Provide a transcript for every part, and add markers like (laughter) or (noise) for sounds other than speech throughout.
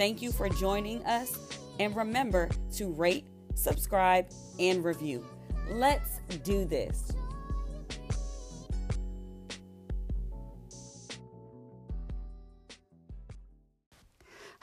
Thank you for joining us, and remember to rate, subscribe, and review. Let's do this.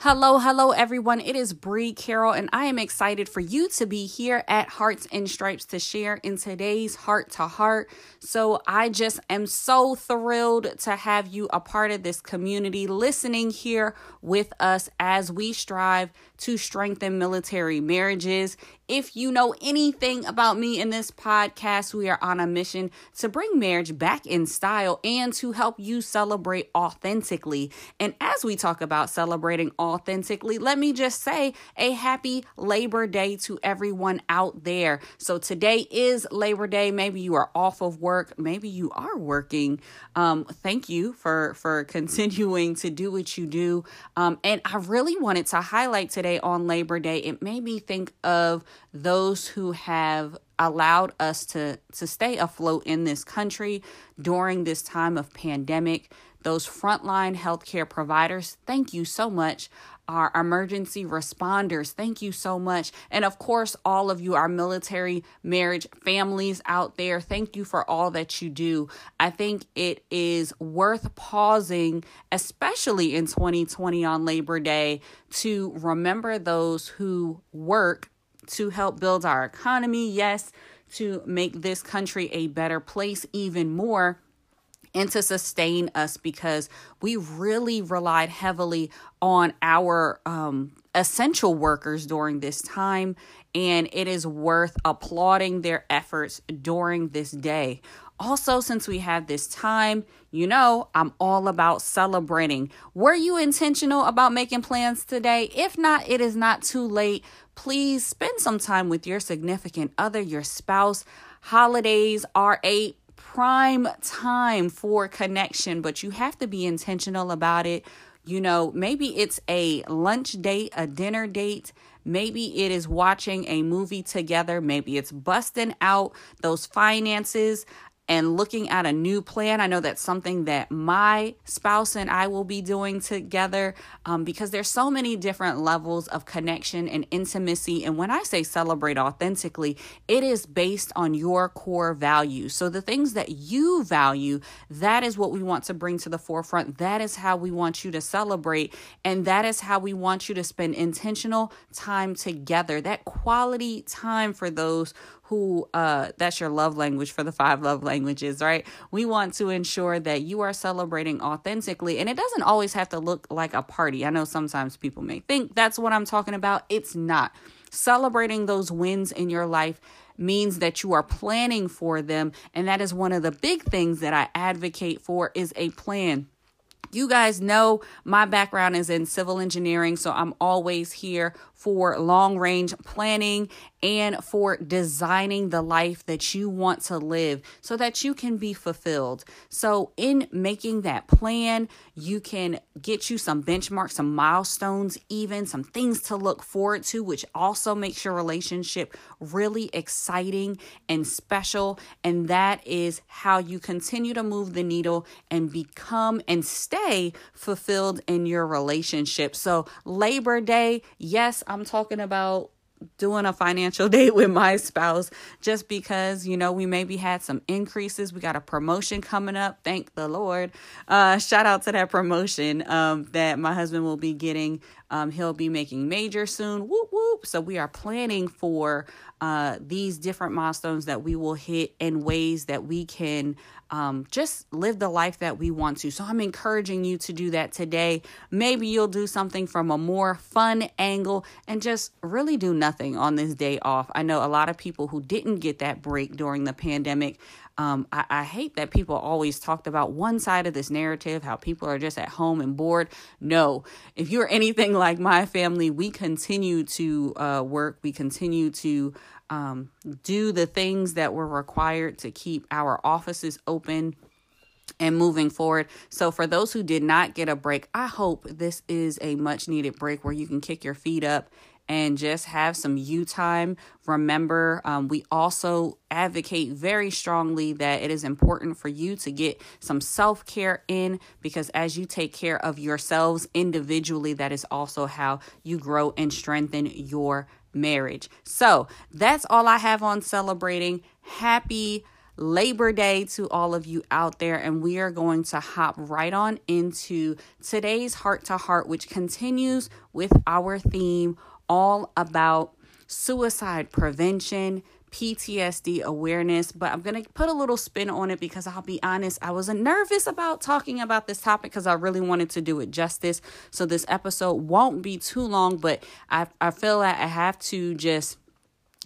Hello, hello, everyone. It is Bree Carroll, and I am excited for you to be here at Hearts and Stripes to share in today's Heart to Heart. So, I just am so thrilled to have you a part of this community, listening here with us as we strive to strengthen military marriages. If you know anything about me in this podcast, we are on a mission to bring marriage back in style and to help you celebrate authentically. And as we talk about celebrating authentically, let me just say a happy Labor Day to everyone out there. So today is Labor Day. Maybe you are off of work, maybe you are working. Um, thank you for for (laughs) continuing to do what you do. Um, and I really wanted to highlight today on Labor Day. It made me think of those who have allowed us to to stay afloat in this country during this time of pandemic. Those frontline healthcare providers thank you so much. Our emergency responders thank you so much. And of course all of you our military marriage families out there thank you for all that you do. I think it is worth pausing especially in 2020 on labor day to remember those who work to help build our economy, yes, to make this country a better place even more and to sustain us because we really relied heavily on our um, essential workers during this time, and it is worth applauding their efforts during this day. Also, since we have this time, you know, I'm all about celebrating. Were you intentional about making plans today? If not, it is not too late. Please spend some time with your significant other, your spouse. Holidays are a prime time for connection, but you have to be intentional about it. You know, maybe it's a lunch date, a dinner date. Maybe it is watching a movie together. Maybe it's busting out those finances and looking at a new plan. I know that's something that my spouse and I will be doing together um, because there's so many different levels of connection and intimacy. And when I say celebrate authentically, it is based on your core values. So the things that you value, that is what we want to bring to the forefront. That is how we want you to celebrate. And that is how we want you to spend intentional time together, that quality time for those who uh that's your love language for the five love languages right? We want to ensure that you are celebrating authentically and it doesn't always have to look like a party. I know sometimes people may think that's what i'm talking about. It's not. Celebrating those wins in your life means that you are planning for them and that is one of the big things that i advocate for is a plan. You guys know my background is in civil engineering, so I'm always here for long range planning and for designing the life that you want to live so that you can be fulfilled. So, in making that plan, you can get you some benchmarks, some milestones, even some things to look forward to, which also makes your relationship really exciting and special. And that is how you continue to move the needle and become and stay fulfilled in your relationship. So, Labor Day, yes, I'm talking about doing a financial (laughs) date with my spouse just because you know we maybe had some increases. We got a promotion coming up. Thank the lord. Uh shout out to that promotion um that my husband will be getting um he'll be making major soon whoop whoop so we are planning for uh these different milestones that we will hit in ways that we can um, just live the life that we want to. So I'm encouraging you to do that today. Maybe you'll do something from a more fun angle and just really do nothing on this day off. I know a lot of people who didn't get that break during the pandemic Um, I, I hate that people always talked about one side of this narrative, how people are just at home and bored. No, if you're anything (laughs) like my family, we continue to uh, work, we continue to um, do the things that were required to keep our offices open and moving forward. So, for those who did not get a break, I hope this is a much needed break where you can kick your feet up and just have some you time. Remember, um, we also advocate very strongly that it is important for you to get some self care in because as you take care of yourselves individually, that is also how you grow and strengthen your marriage. So, that's all I have on celebrating. Happy Labor Day to all of you out there, and we are going to hop right on into today's heart to heart, which continues with our theme all about suicide prevention. PTSD awareness, but I'm going to put a little spin on it because I'll be honest, I was nervous about talking about this topic because I really wanted to do it justice. So this episode won't be too long, but I, I feel like I have to just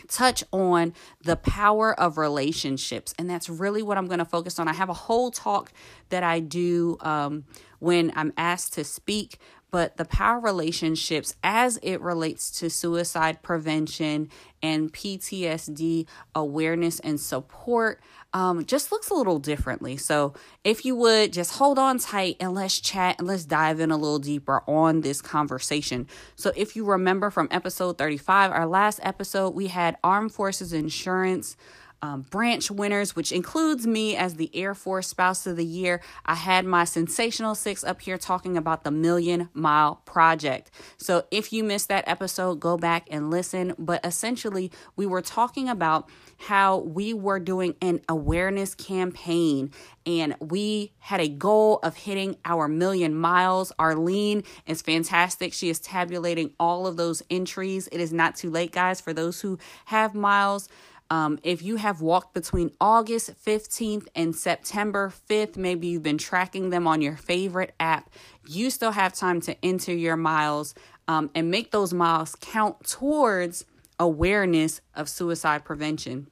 touch on the power of relationships. And that's really what I'm going to focus on. I have a whole talk that I do um, when I'm asked to speak, but the power relationships as it relates to suicide prevention and PTSD awareness and support um, just looks a little differently. So, if you would just hold on tight and let's chat and let's dive in a little deeper on this conversation. So, if you remember from episode 35, our last episode, we had Armed Forces Insurance um, branch winners, which includes me as the Air Force Spouse of the Year. I had my Sensational Six up here talking about the Million Mile Project. So if you missed that episode, go back and listen. But essentially, we were talking about how we were doing an awareness campaign and we had a goal of hitting our million miles. Arlene is fantastic. She is tabulating all of those entries. It is not too late, guys, for those who have miles. Um, if you have walked between August 15th and September 5th, maybe you've been tracking them on your favorite app, you still have time to enter your miles um, and make those miles count towards awareness of suicide prevention.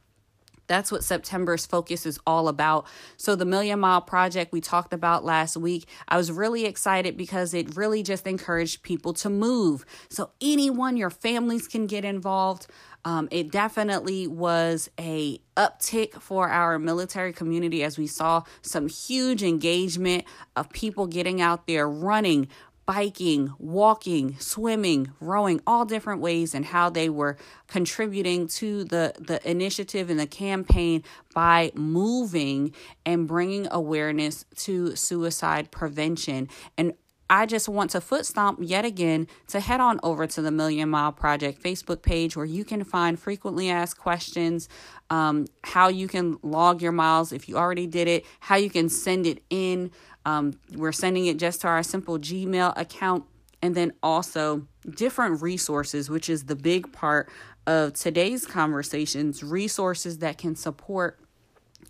That's what September's focus is all about. So, the Million Mile Project we talked about last week, I was really excited because it really just encouraged people to move. So, anyone, your families can get involved. Um, it definitely was a uptick for our military community as we saw some huge engagement of people getting out there running biking, walking, swimming, rowing, all different ways and how they were contributing to the the initiative and the campaign by moving and bringing awareness to suicide prevention. And I just want to foot stomp yet again to head on over to the Million Mile Project Facebook page where you can find frequently asked questions, um, how you can log your miles if you already did it, how you can send it in. Um, we're sending it just to our simple Gmail account, and then also different resources, which is the big part of today's conversations resources that can support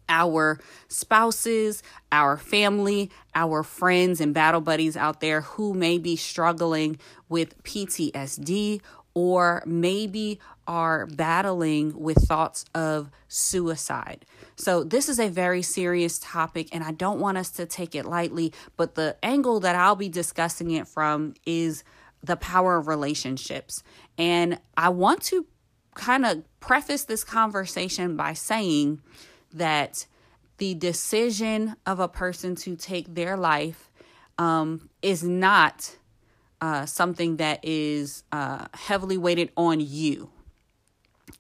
our spouses, our family, our friends, and battle buddies out there who may be struggling with PTSD or maybe are battling with thoughts of suicide. So, this is a very serious topic, and I don't want us to take it lightly. But the angle that I'll be discussing it from is the power of relationships. And I want to kind of preface this conversation by saying that the decision of a person to take their life um, is not uh, something that is uh, heavily weighted on you.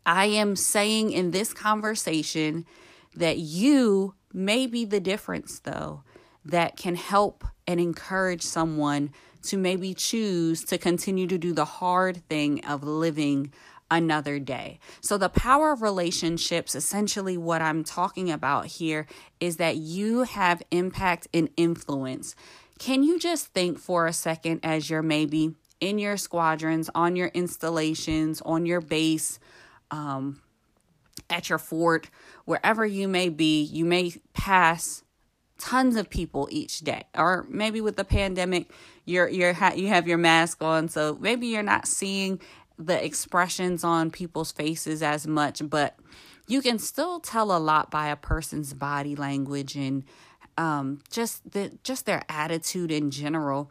I am saying in this conversation that you may be the difference, though, that can help and encourage someone to maybe choose to continue to do the hard thing of living another day. So, the power of relationships, essentially, what I'm talking about here is that you have impact and influence. Can you just think for a second as you're maybe in your squadrons, on your installations, on your base, um, at your fort, wherever you may be, you may pass tons of people each day or maybe with the pandemic you're you're ha- you have your mask on so maybe you're not seeing the expressions on people's faces as much, but you can still tell a lot by a person's body language and um, just the just their attitude in general.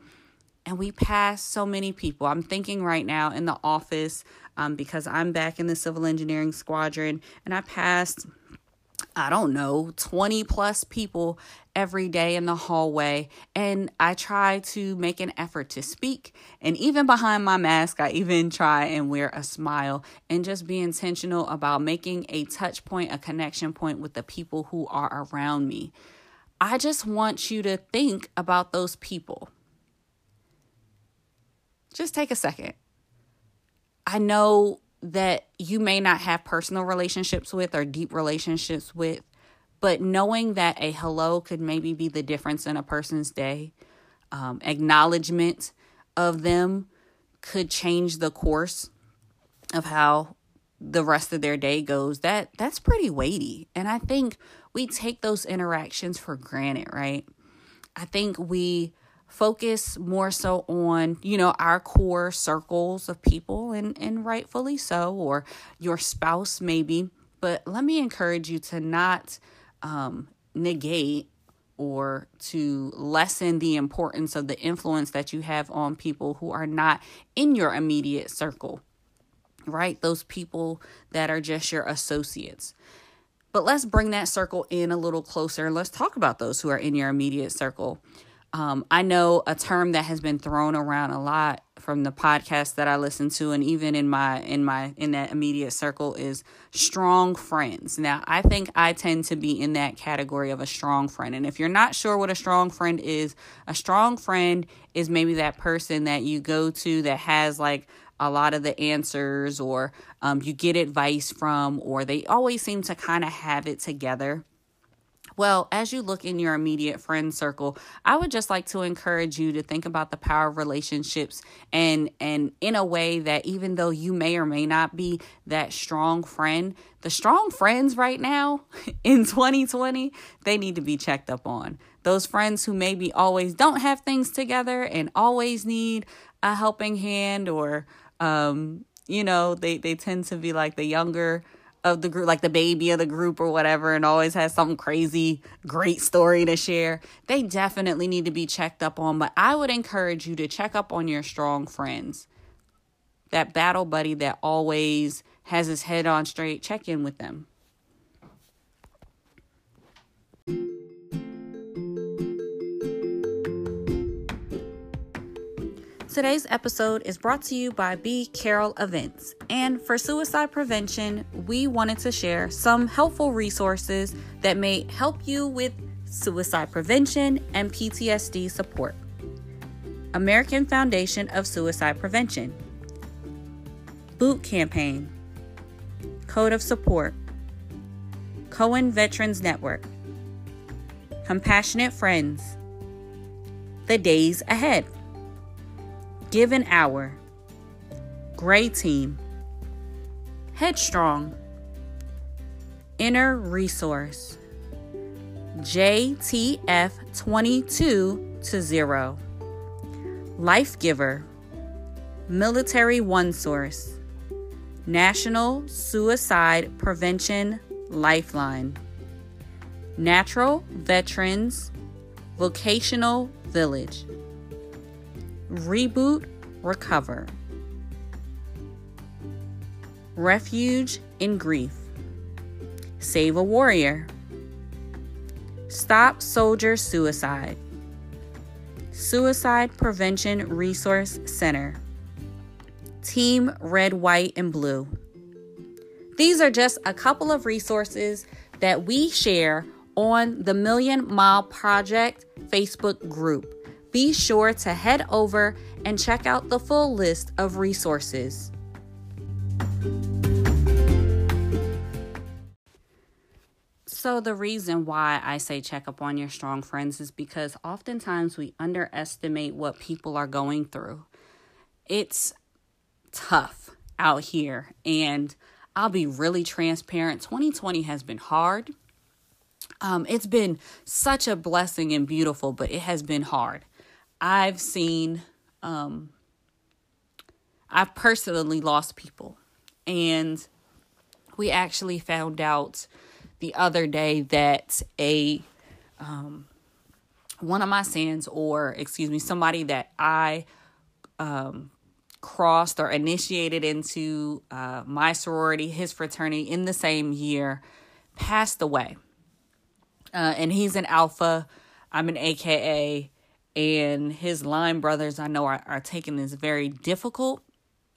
And we pass so many people. I'm thinking right now in the office um, because I'm back in the civil engineering squadron, and I passed I don't know, 20 plus people every day in the hallway. And I try to make an effort to speak. And even behind my mask, I even try and wear a smile and just be intentional about making a touch point, a connection point with the people who are around me. I just want you to think about those people. Just take a second. I know that you may not have personal relationships with or deep relationships with, but knowing that a hello could maybe be the difference in a person's day, um, acknowledgement of them could change the course of how the rest of their day goes. That that's pretty weighty. And i think we take those interactions for granted right? I think we focus more so on you know our core circles of people and and rightfully so or your spouse maybe. But let me encourage you to not um, negate or to lessen the importance of the influence that you have on people who are not in your immediate circle right? Those people that are just your associates. But let's bring that circle in a little closer and let's talk about those who are in your immediate circle um, I know a term that has been thrown around a lot from the podcast that I listen to, and even in my in my in that immediate circle is strong friends. Now, I think I tend to be in that category of a strong friend. And if you're not sure what a strong friend is, a strong friend is maybe that person that you go to that has like a lot of the answers, or um, you get advice from, or they always seem to kind of have it together. Well, as you look in your immediate friend circle, I would just like to encourage you to think about the power of relationships and and in a way that even though you may or may not be that strong friend, the strong friends right now (laughs) in 2020, they need to be checked up on. Those friends who maybe always don't have things together and always need a helping hand or um you know, they they tend to be like the younger of the group, like the baby of the group or whatever, and always has some crazy, great story to share, they definitely need to be checked up on. But I would encourage you to check up on your strong friends. That battle buddy that always has his head on straight, check in with them. Today's episode is brought to you by B. Carroll Events. And for suicide prevention, we wanted to share some helpful resources that may help you with suicide prevention and PTSD support. American Foundation of Suicide Prevention, Boot Campaign, Code of Support, Cohen Veterans Network, Compassionate Friends, The Days Ahead. Give an Hour, Gray Team, Headstrong, Inner Resource, JTF 22 to 0, Life Giver, Military One Source, National Suicide Prevention Lifeline, Natural Veterans Vocational Village. Reboot, Recover. Refuge in Grief. Save a Warrior. Stop Soldier Suicide. Suicide Prevention Resource Center. Team Red, White, and Blue. These are just a couple of resources that we share on the Million Mile Project Facebook group be sure to head over and check out the full list of resources. So, the reason why I say check up on your strong friends is because oftentimes we underestimate what people are going through. It's tough out here, and I'll be really transparent. 2020 has been hard. Um, it's been such a blessing and beautiful, but it has been hard. I've seen, um, I've personally lost people. And we actually found out the other day that a um, one of my sons, or excuse me, somebody that I um, crossed or initiated into uh, my sorority, his fraternity in the same year, passed away. Uh, and he's an alpha. I'm an AKA. And his line brothers, I know, are, are taking this very difficult.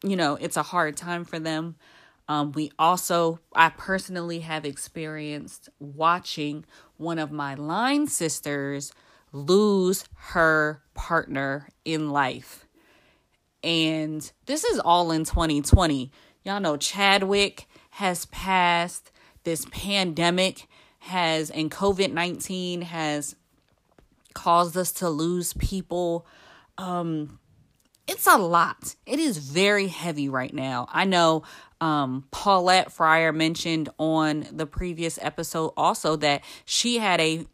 You know, it's a hard time for them. Um, we also, I personally have experienced watching one of my line sisters lose her partner in life. And this is all in 2020. Y'all know Chadwick has passed. This pandemic has, and COVID 19 has caused us to lose people. Um, it's a lot. It is very heavy right now. I know um, Paulette Fryer mentioned on the previous episode also that she had a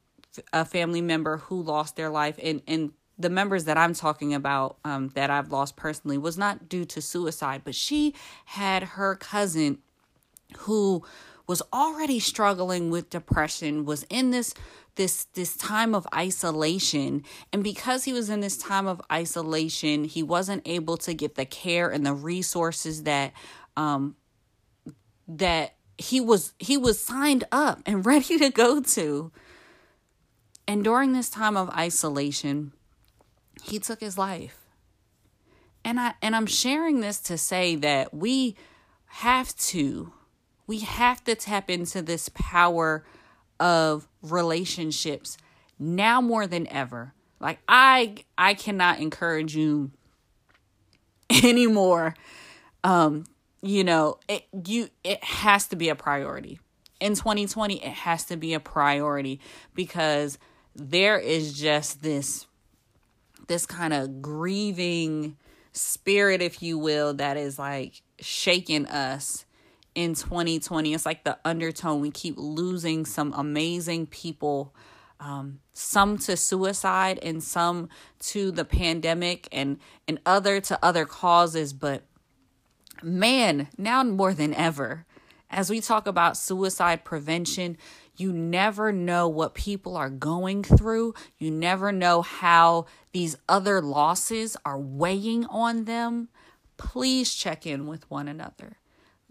a family member who lost their life and and the members that I'm talking about um, that I've lost personally was not due to suicide, but she had her cousin who was already struggling with depression, was in this this this time of isolation, and because he was in this time of isolation, he wasn't able to get the care and the resources that um that he was he was signed up and (laughs) ready to go to. And during this time of isolation, he took his life. And I and I'm sharing this to say that we have to we have to tap into this power of relationships now more than ever. Like I I cannot encourage you (laughs) anymore. Um you know, it you it has to be a priority. In 2020 it has to be a priority because there is just this this kind of grieving spirit if you will that is like shaking us in 2020 it's like the undertone we keep losing some amazing people um, some to suicide and some to the pandemic and and other to other causes but man now more than ever as we talk about suicide prevention you never know what people are going through. You never know how these other losses are weighing on them. Please check in with one another.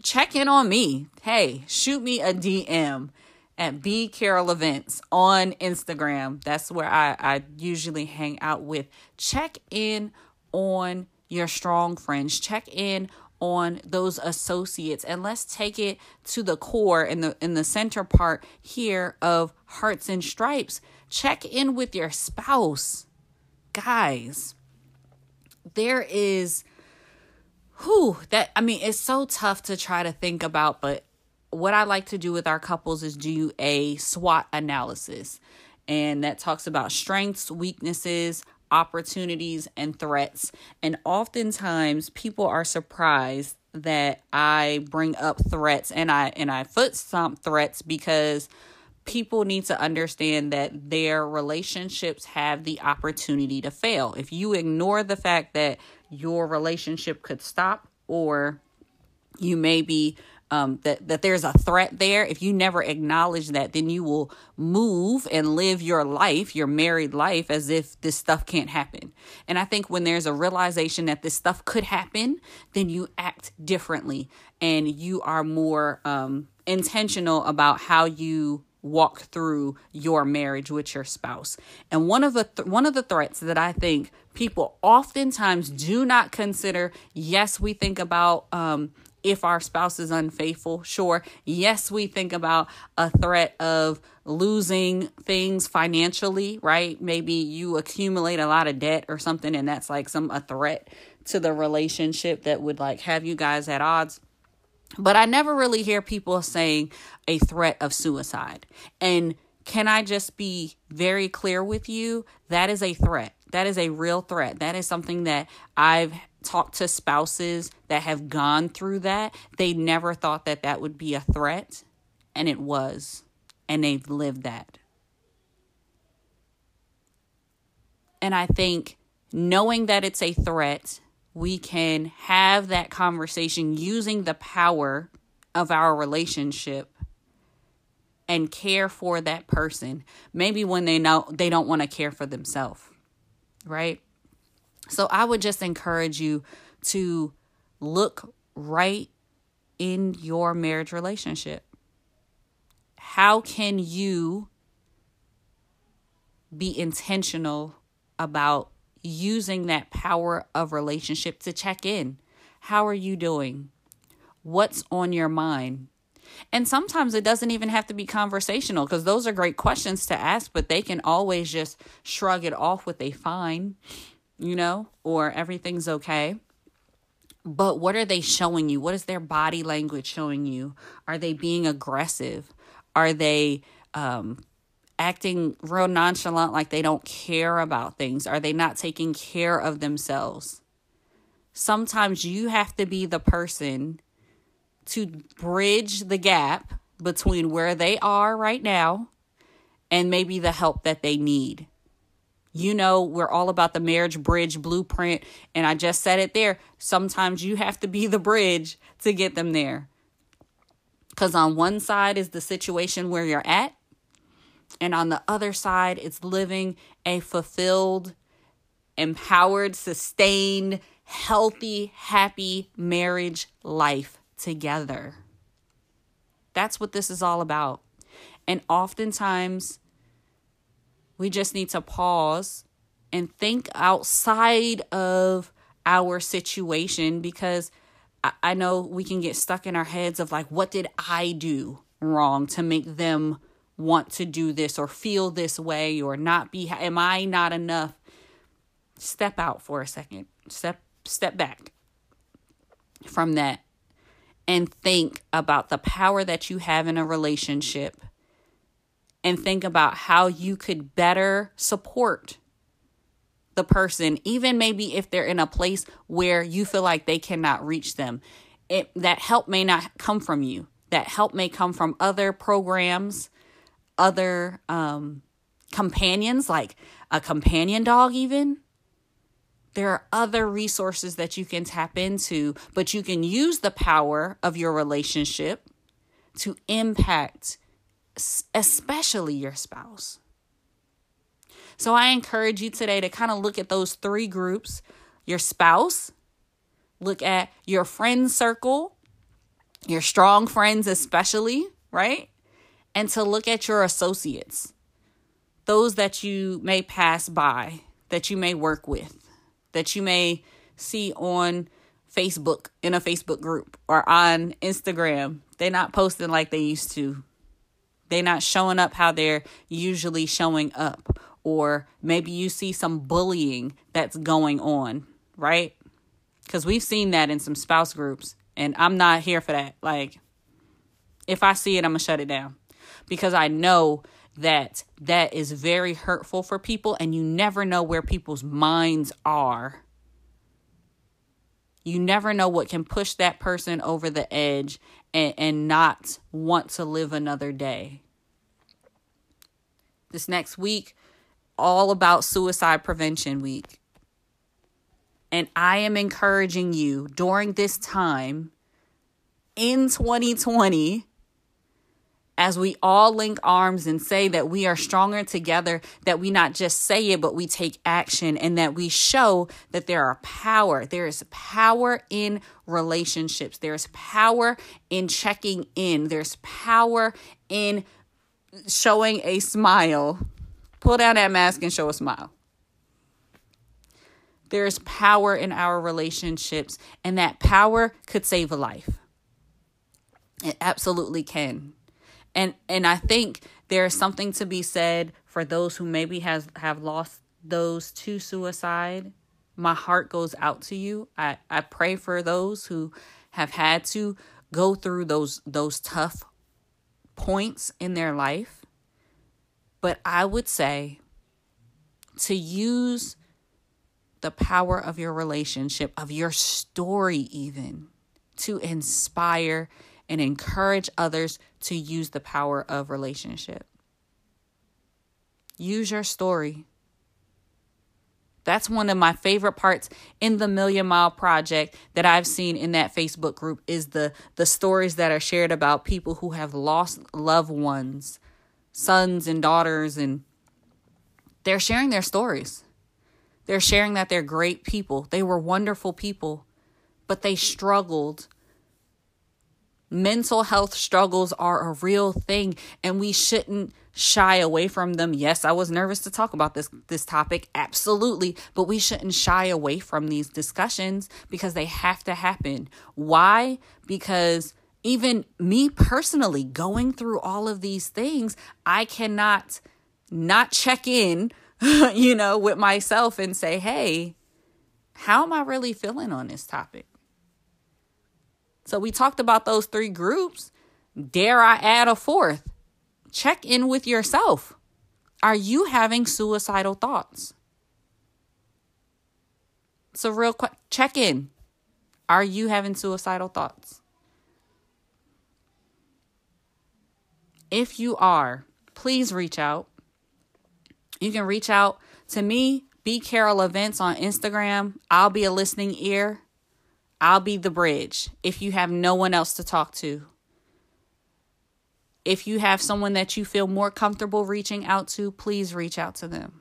Check in on me. Hey, shoot me a DM at B Carroll Events on Instagram. That's where I, I usually hang out with. Check in on your strong friends. Check in on those associates and let's take it to the core in the in the center part here of hearts and stripes check in with your spouse guys there is who that i mean it's so tough to try to think about but what i like to do with our couples is do a swot analysis and that talks about strengths weaknesses opportunities and threats. And oftentimes people are surprised that I bring up threats and I and I foot stomp threats because people need to understand that their relationships have the opportunity to fail. If you ignore the fact that your relationship could stop or you may be um, that that there's a threat there. If you never acknowledge that, then you will move and live your life, your married life, as if this stuff can't happen. And I think when there's a realization that this stuff could happen, then you act differently and you are more um, intentional about how you walk through your marriage with your spouse. And one of the th- one of the threats that I think people oftentimes do not consider. Yes, we think about um, if our spouse is unfaithful. Sure, yes, we think about a threat of losing things financially, right? Maybe you accumulate a lot of debt or something, and that's like some a threat to the relationship that would like have you guys at odds. But I never really hear people saying a threat of suicide. And can I just be very clear with you? That is a threat. That is a real threat. That is something that I've talked to spouses that have gone through that. They never thought that that would be a threat, and it was. And they've lived that. And I think knowing that it's a threat, we can have that conversation using the power of our relationship and care for that person. Maybe when they know they don't want to care for themselves right? So i would just encourage you to look right in your marriage relationship. How can you be intentional about using that power of relationship to check in how are you doing what's on your mind and sometimes it doesn't even have to be conversational because those are great questions to ask, but they can always just shrug it off with a fine, you know, or everything's okay. But what are they showing you? What is their body language showing you? Are they being aggressive? Are they um, acting real nonchalant like they don't care about things? Are they not taking care of themselves? Sometimes you have to be the person to bridge the gap between where they are right now and maybe the help that they need. You know, we're all about the marriage bridge blueprint, and I just said it there. Sometimes you have to be the bridge to get them there. Because on one side is the situation where you're at, and on the other side, it's living a fulfilled, empowered, sustained, healthy, happy marriage life together. That's what this is all about. And oftentimes, we just need to pause and think outside of our situation because I, know we can get stuck in our heads of like, what did I do wrong to make them want to do this or feel this way or not be, am I not enough? Step out for a second. Step, step back from that and think about the power that you have in a relationship and think about how you could better support the person even maybe if they're in a place where you feel like they cannot reach them it, that help may not come from you that help may come from other programs other um, companions like a companion dog even there are other resources that you can tap into, but you can use the power of your relationship to impact, especially your spouse. So I encourage you today to kind of look at those three groups your spouse, look at your friend circle, your strong friends, especially, right? And to look at your associates, those that you may pass by, that you may work with that you may see on Facebook in a Facebook group or on Instagram. They're not posting like they used to. They're not showing up how they're usually showing up. Or maybe you see some bullying that's going on, right? Because we've seen that in some spouse groups, and I'm not here for that. Like, if I see it, I'm going to shut it down because I know that that is very hurtful for people and you never know where people's minds are. You never know what can push that person over the edge and, and not want to live another day. This next week all about suicide prevention week. And i am encouraging you during this time in 2020 as we all link arms and say that we are stronger together, that we not just say it, but we take action and that we show that there are power. There is power in relationships. There's power in checking in. There's power in showing a smile. Pull down that mask and show a smile. There's power in our relationships, and that power could save a life. It absolutely can and and I think there's something to be said for those who maybe has have lost those to suicide. My heart goes out to you. I I pray for those who have had to go through those those tough points in their life. But I would say to use the power of your relationship, of your story, even to inspire and encourage others to use the power of relationship. Use your story. That's one of my favorite parts in the Million Mile Project that I've seen in that Facebook group is the the stories that are shared about people who have lost loved ones, sons and daughters and they're sharing their stories. They're sharing that they're great people. They were wonderful people, but they struggled mental health struggles are a real thing and we shouldn't shy away from them. Yes, I was nervous to talk about this this topic, absolutely, but we shouldn't shy away from these discussions because they have to happen. Why? Because even me personally going through all of these things, I cannot not check in, (laughs) you know, with myself and say, "Hey, how am I really feeling on this topic?" So we talked about those three groups. Dare I add a fourth? Check in with yourself. Are you having suicidal thoughts? So, real quick, check in. Are you having suicidal thoughts? If you are, please reach out. You can reach out to me, B Carroll Events on Instagram. I'll be a listening ear. I'll be the bridge if you have no one else to talk to. If you have someone that you feel more comfortable reaching out to, please reach out to them.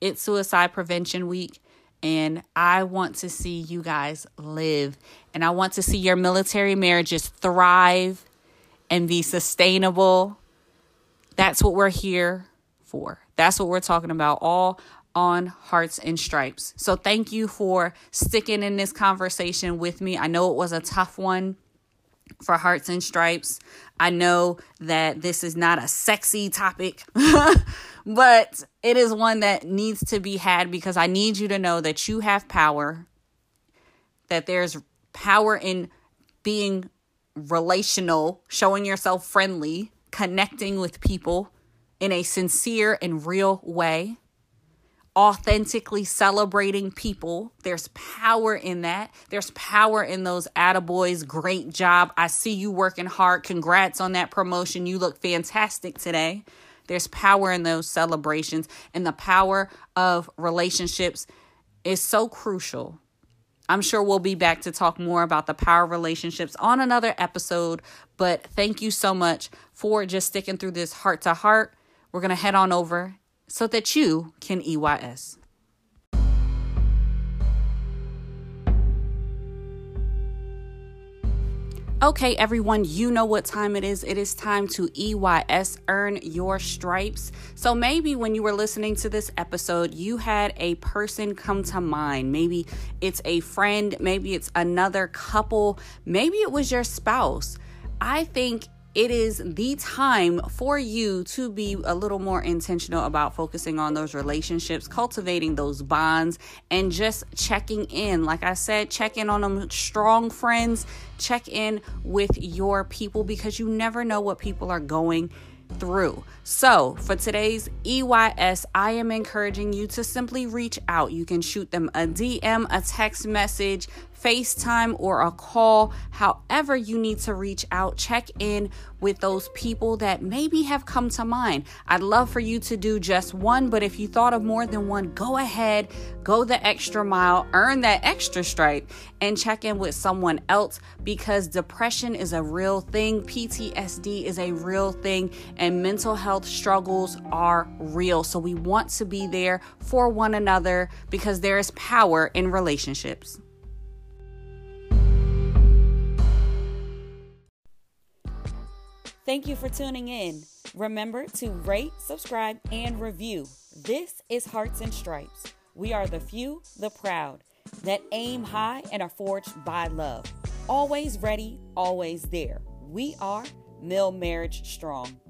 It's Suicide Prevention Week, and I want to see you guys live. And I want to see your military marriages thrive and be sustainable. That's what we're here for. That's what we're talking about. All on Hearts and Stripes. So thank you for sticking in this conversation with me. I know it was a tough one for Hearts and Stripes. I know that this is not a sexy topic, (laughs) but it is one that needs to be had because I need you to know that you have power, that there's power in being relational, showing yourself friendly, connecting with people in a sincere and real way authentically celebrating people. There's power in that. There's power in those attaboys. Great job. I see you working hard. Congrats on that promotion. You look fantastic today. There's power in those celebrations, and the power of relationships is so crucial. I'm sure we'll be back to talk more about the power of relationships on another episode, but thank you so much for just sticking through this heart to heart. We're going to head on over so that you can EYS. Okay, everyone, you know what time it is. It is time to EYS, earn your stripes. So maybe when you were listening to this episode, you had a person come to mind. Maybe it's a friend, maybe it's another couple, maybe it was your spouse. I think it is the time for you to be a little more intentional about focusing on those relationships, cultivating those bonds, and just checking in. Like I said, check in on them strong friends, check in with your people because you never know what people are going through. So, for today's EYS, I am encouraging you to simply reach out. You can shoot them a DM, a text message, FaceTime or a call, however you need to reach out, check in with those people that maybe have come to mind. I'd love for you to do just one, but if you thought of more than one, go ahead, go the extra mile, earn that extra stripe, and check in with someone else because depression is a real thing, PTSD is a real thing, and mental health struggles are real. So we want to be there for one another because there is power in relationships. Thank you for tuning in. Remember to rate, subscribe, and review. This is Hearts and Stripes. We are the few, the proud, that aim high and are forged by love. Always ready, always there. We are Mil Marriage Strong.